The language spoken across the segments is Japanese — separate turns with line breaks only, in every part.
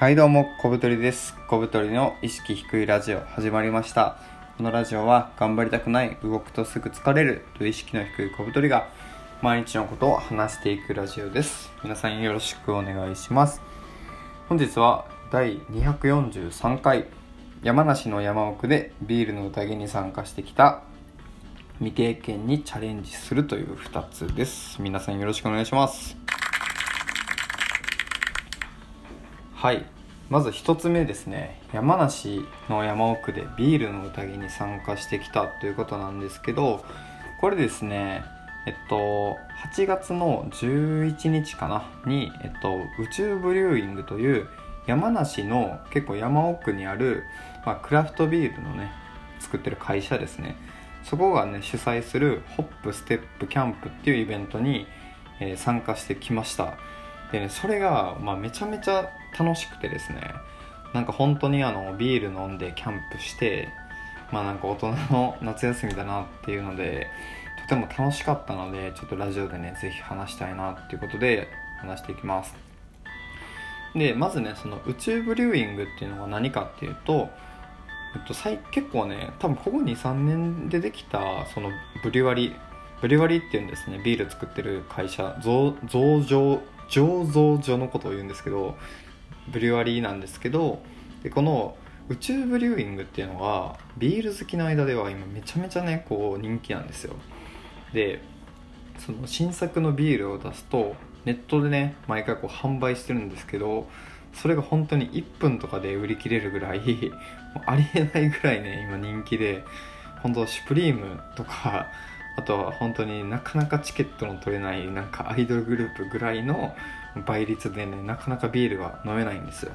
はいどうも、小太りです。小太りの意識低いラジオ始まりました。このラジオは頑張りたくない、動くとすぐ疲れるという意識の低い小太りが毎日のことを話していくラジオです。皆さんよろしくお願いします。本日は第243回山梨の山奥でビールの宴に参加してきた未経験にチャレンジするという2つです。皆さんよろしくお願いします。はい。まず一つ目ですね。山梨の山奥でビールの宴に参加してきたということなんですけどこれですねえっと8月の11日かなに、えっと、宇宙ブリューイングという山梨の結構山奥にある、まあ、クラフトビールのね作ってる会社ですね。そこがね主催するホップステップキャンプっていうイベントに、えー参加してきました。でねそれが、まあ、めちゃめちゃ楽しくてですね。なんか本当にあのビール飲んでキャンプしてまあなんか大人の夏休みだなっていうのでとても楽しかったのでちょっとラジオでねぜひ話したいなっていうことで話していきます。でまずねその宇宙ブリューイングっていうのは何かっていうと、えっと、最結構ね多分ここ23年でできたそのブリュワリブリュワリっていうんですねビール作ってる会社造造醸醸造所のことを言うんですけどブリュワリーなんですけどでこの宇宙ブリューイングっていうのはビール好きの間では今めちゃめちゃねこう人気なんですよ。でその新作のビールを出すとネットでね毎回こう販売してるんですけどそれが本当に1分とかで売り切れるぐらいありえないぐらいね今人気で本当シュプリームとかあとは本当になかなかチケットの取れないなんかアイドルグループぐらいの倍率でねなかなかビールが飲めないんですよ。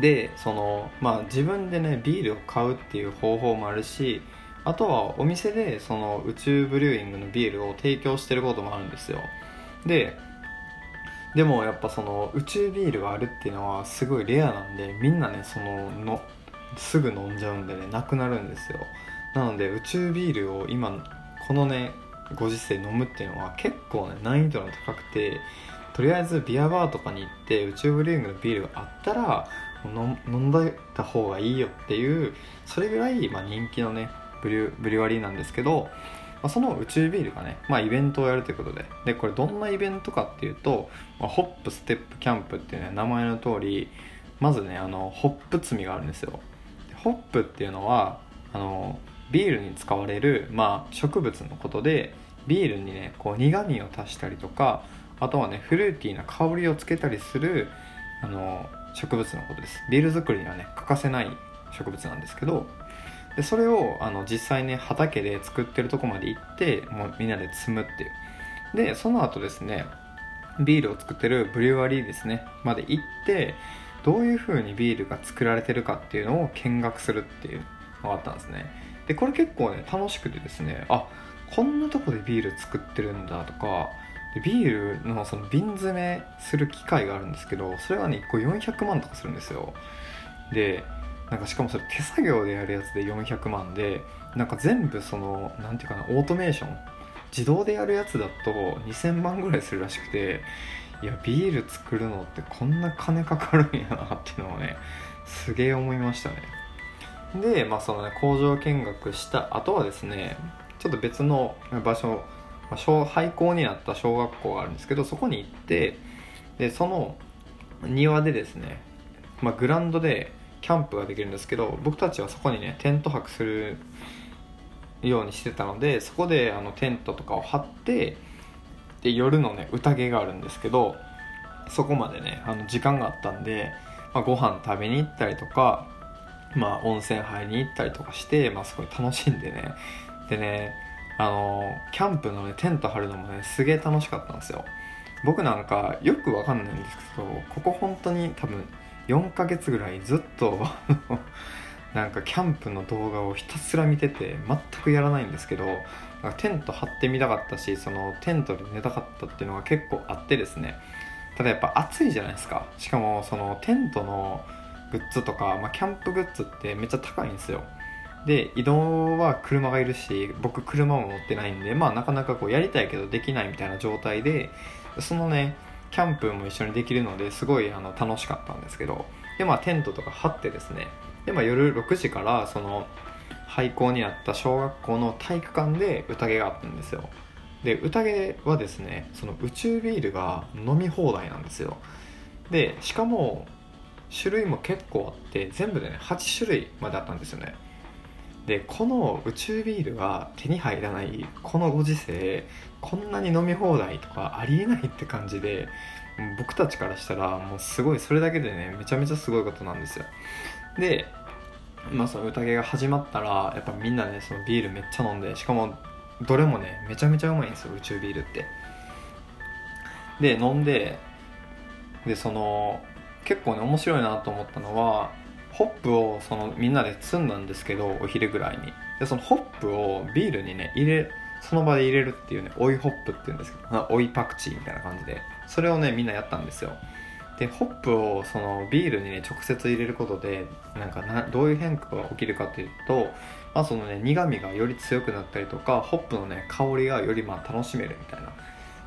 でそのまあ自分でねビールを買うっていう方法もあるしあとはお店でその宇宙ブリューイングのビールを提供してることもあるんですよ。ででもやっぱその宇宙ビールがあるっていうのはすごいレアなんでみんなねそののすぐ飲んじゃうんでねなくなるんですよ。なので宇宙ビールを今このねご時世飲むっていうのは結構ね難易度が高くてとりあえずビアバーとかに行って宇宙ブリューイングのビールがあったら飲んだ方がいいよっていうそれぐらい、まあ、人気のねブリュブリュワリーなんですけど、まあ、その宇宙ビールがね、まあ、イベントをやるということで。でこれどんなイベントかっていうと、まあ、ホップステップキャンプっていうね名前の通りまずねあのホップ摘みがあるんですよ。ホップっていうのはあのビールに使われる、まあ、植物のことでビールにねこう苦味を足したりとかあとはねフルーティーな香りをつけたりするあの植物のことです。ビール作りにはね欠かせない植物なんですけどでそれをあの実際ね畑で作ってるとこまで行ってもうみんなで摘むっていう。でその後ですねビールを作ってるブリュワリーですねまで行ってどういう風にビールが作られてるかっていうのを見学するっていうのがあったんですね。でこれ結構ね楽しくてですねあこんなとこでビール作ってるんだとかでビールのその瓶詰めする機械があるんですけどそれがね1個400万とかするんですよ。でなんかしかもそれ手作業でやるやつで400万でなんか全部そのなんていうかなオートメーション自動でやるやつだと2000万ぐらいするらしくていやビール作るのってこんな金かかるんやなっていうのをねすげえ思いましたね。で、まあそのね、工場見学した後はですねちょっと別の場所、まあ、小廃校になった小学校があるんですけどそこに行ってでその庭でですね、まあ、グラウンドでキャンプができるんですけど僕たちはそこにねテント泊するようにしてたのでそこであのテントとかを張ってで夜のね宴があるんですけどそこまでねあの時間があったんで、まあ、ご飯食べに行ったりとかまあ、温泉入りに行ったりとかして、まあ、すごい楽しんでね。でねあのキャンプのねテント張るのもねすげえ楽しかったんですよ。僕なんかよくわかんないんですけどここ本当に多分4ヶ月ぐらいずっと なんかキャンプの動画をひたすら見てて全くやらないんですけどなんかテント張ってみたかったしそのテントで寝たかったっていうのが結構あってですね。ただやっぱ暑いじゃないですか。しかもそのテントのグッズとか、まあ、キャンプグッズってめっちゃ高いんですよ。で移動は車がいるし僕車も持ってないんでまあなかなかこうやりたいけどできないみたいな状態でそのねキャンプも一緒にできるのですごいあの楽しかったんですけど。でまあテントとか張ってですね。で、まあ、夜6時からその廃校にあった小学校の体育館で宴があったんですよ。で宴はですねその宇宙ビールが飲み放題なんですよ。でしかも種類も結構あって全部でね8種類まであったんですよね。でこの宇宙ビールが手に入らないこのご時世こんなに飲み放題とかありえないって感じで僕たちからしたらもうすごいそれだけでねめちゃめちゃすごいことなんですよ。でまあその宴が始まったらやっぱみんなねそのビールめっちゃ飲んでしかもどれもねめちゃめちゃうまいんですよ宇宙ビールって。で飲んででその結構ね面白いなと思ったのはホップをそのみんなで積んだんですけどお昼ぐらいに。でそのホップをビールにね入れその場で入れるっていうね追いホップっていうんですけど追いパクチーみたいな感じで。それをねみんなやったんですよ。でホップをそのビールにね直接入れることでなんかなどういう変化が起きるかっていうと、まあそのね、苦味がより強くなったりとかホップのね香りがよりまあ楽しめるみたいな。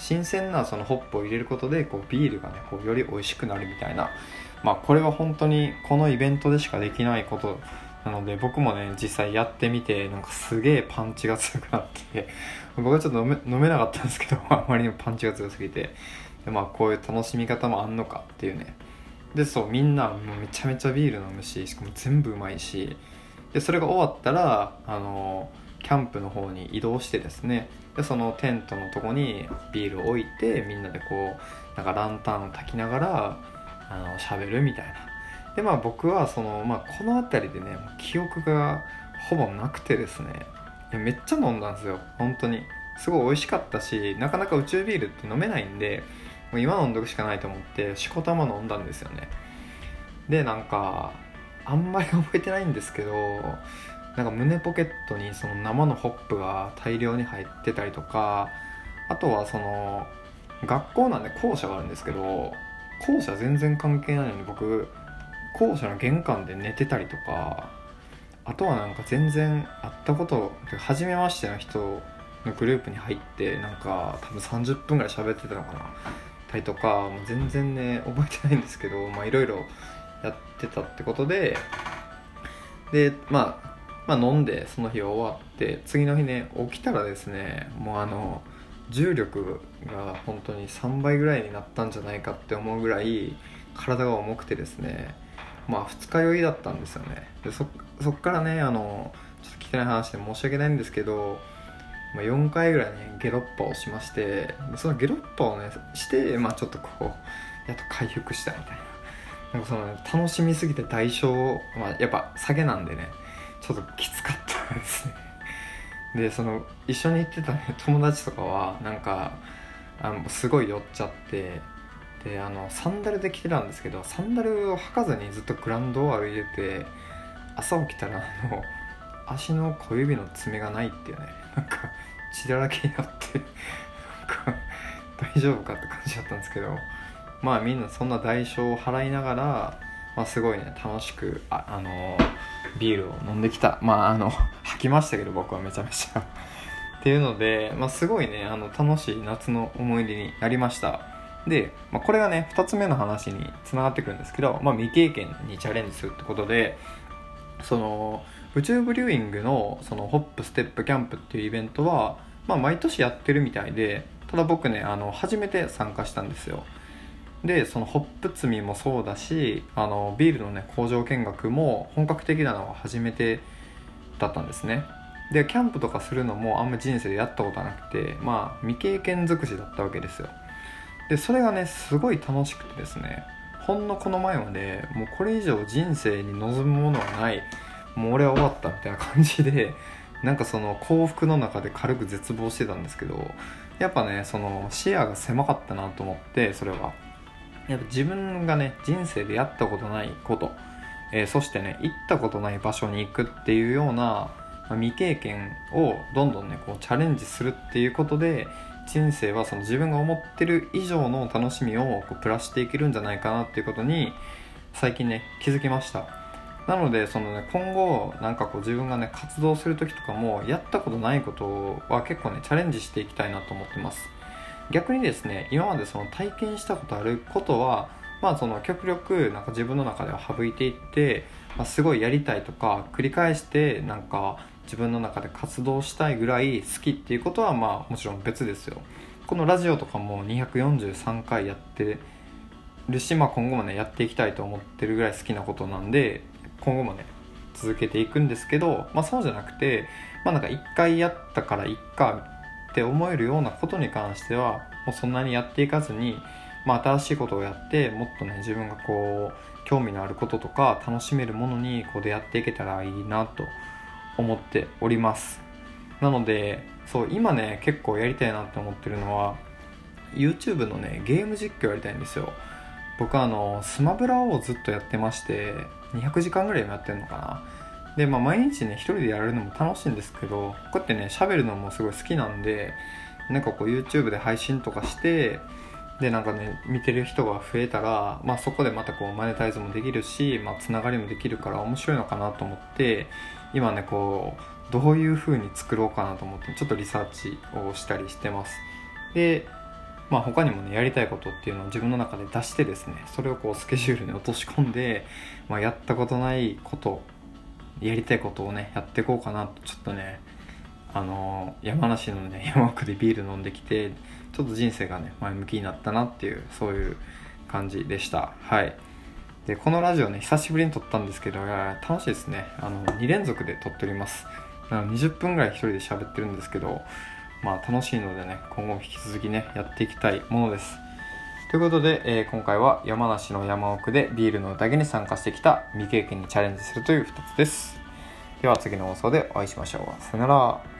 新鮮なそのホップを入れることでこうビールがねこうより美味しくなるみたいな。まあこれは本当にこのイベントでしかできないことなので僕もね実際やってみてなんかすげえパンチが強くなって僕はちょっと飲めなかったんですけど あまりにもパンチが強すぎて。でまあこういう楽しみ方もあんのかっていうね。でそうみんなもうめちゃめちゃビール飲むししかも全部うまいし。でそれが終わったらあのキャンプの方に移動してですねでそのテントのとこにビールを置いてみんなでこうなんかランタンを焚きながらあの喋るみたいな。でまあ僕はその、まあ、この辺りでね記憶がほぼなくてですね。いやめっちゃ飲んだんですよ。本当に。すごい美味しかったしなかなか宇宙ビールって飲めないんでもう今飲んどくしかないと思ってしこたま飲んだんですよね。でなんかあんまり覚えてないんですけどなんか胸ポケットにその生のホップが大量に入ってたりとかあとはその学校なんで校舎があるんですけど校舎全然関係ないのに僕校舎の玄関で寝てたりとかあとはなんか全然会ったこと初めましての人のグループに入ってなんか多分30分ぐらい喋ってたのかな。たりとかもう全然ね覚えてないんですけどいろいろやってたってことでで、まあ、まあ飲んでその日終わって次の日ね起きたらですねもうあの重力が本当に3倍ぐらいになったんじゃないかって思うぐらい体が重くてですねまあ二日酔いだったんですよね。でそっからねあのちょっと聞けない話で申し訳ないんですけどまあ、4回ぐらいねゲロッパをしましてそのゲロッパをねして、まあ、ちょっとこうやっと回復したみたいな。なんかその、ね、楽しみすぎて代償、まあ、やっぱ酒なんでねちょっときつかったですね。でその一緒に行ってた、ね、友達とかはなんかあのすごい酔っちゃってであのサンダルで来てたんですけどサンダルを履かずにずっとグラウンドを歩いてて朝起きたらあの足の小指の爪がないっていうねなんか血だらけになってなんか大丈夫かって感じだったんですけどまあみんなそんな代償を払いながら、まあ、すごいね楽しくあ、あのビールを飲んできた。まああの 吐きましたけど僕はめちゃめちゃ。っていうので、まあ、すごいねあの楽しい夏の思い出になりました。で、まあ、これがね2つ目の話につながってくるんですけど、まあ、未経験にチャレンジするってことでその宇宙ブリューイングのそのホップステップキャンプっていうイベントは、まあ、毎年やってるみたいでただ僕ねあの初めて参加したんですよ。でそのホップ積みもそうだしあのビールのね工場見学も本格的なのは初めてだったんですね。でキャンプとかするのもあんま人生でやったことはなくてまあ未経験尽くしだったわけですよ。でそれがねすごい楽しくてですねほんのこの前までもうこれ以上人生に望むものはないもう俺は終わったみたいな感じでなんかその幸福の中で軽く絶望してたんですけどやっぱねその視野が狭かったなと思ってそれは。やっぱ自分がね人生でやったことないこと、えー、そしてね行ったことない場所に行くっていうような、ま、未経験をどんどんねこうチャレンジするっていうことで人生はその自分が思ってる以上の楽しみをこうプラスしていけるんじゃないかなっていうことに最近ね気づきました。なのでその、ね、今後なんかこう自分がね活動する時とかもやったことないことは結構ねチャレンジしていきたいなと思ってます。逆にですね今までその体験したことあることはまあその極力なんか自分の中では省いていって、まあ、すごいやりたいとか繰り返してなんか自分の中で活動したいぐらい好きっていうことはまあもちろん別ですよ。このラジオとかも243回やってるし、まあ、今後もねやっていきたいと思ってるぐらい好きなことなんで今後もね続けていくんですけど、まあ、そうじゃなくて、まあ、なんか1回やったからいっかって思えるようなことに関してはもうそんなにやっていかずに、まあ、新しいことをやってもっとね自分がこう興味のあることとか楽しめるものにこう出会っていけたらいいなと思っております。なのでそう今ね結構やりたいなって思ってるのは YouTube のねゲーム実況やりたいんですよ。僕あのスマブラをずっとやってまして200時間ぐらいもやってるのかな。でまあ毎日ね一人でやるのも楽しいんですけどこうやってね喋るのもすごい好きなんでなんかこう YouTube で配信とかしてでなんかね見てる人が増えたら、まあ、そこでまたこうマネタイズもできるし、まあ、つながりもできるから面白いのかなと思って今ねこうどういう風に作ろうかなと思ってちょっとリサーチをしたりしてます。でまあ、他にもねやりたいことっていうのを自分の中で出してですねそれをこうスケジュールに落とし込んで、まあ、やったことないことやりたいことをねやっていこうかなとちょっとねあの、山梨のね 山奥でビール飲んできてちょっと人生がね前向きになったなっていうそういう感じでした。はい。でこのラジオね久しぶりに撮ったんですけど楽しいですね。あの2連続で撮っております。20分ぐらい一人で喋ってるんですけどまあ楽しいのでね、今後も引き続きね、やっていきたいものです。ということで、えー、今回は山梨の山奥でビールの宴に参加してきた未経験にチャレンジするという2つです。では次の放送でお会いしましょう。さよなら。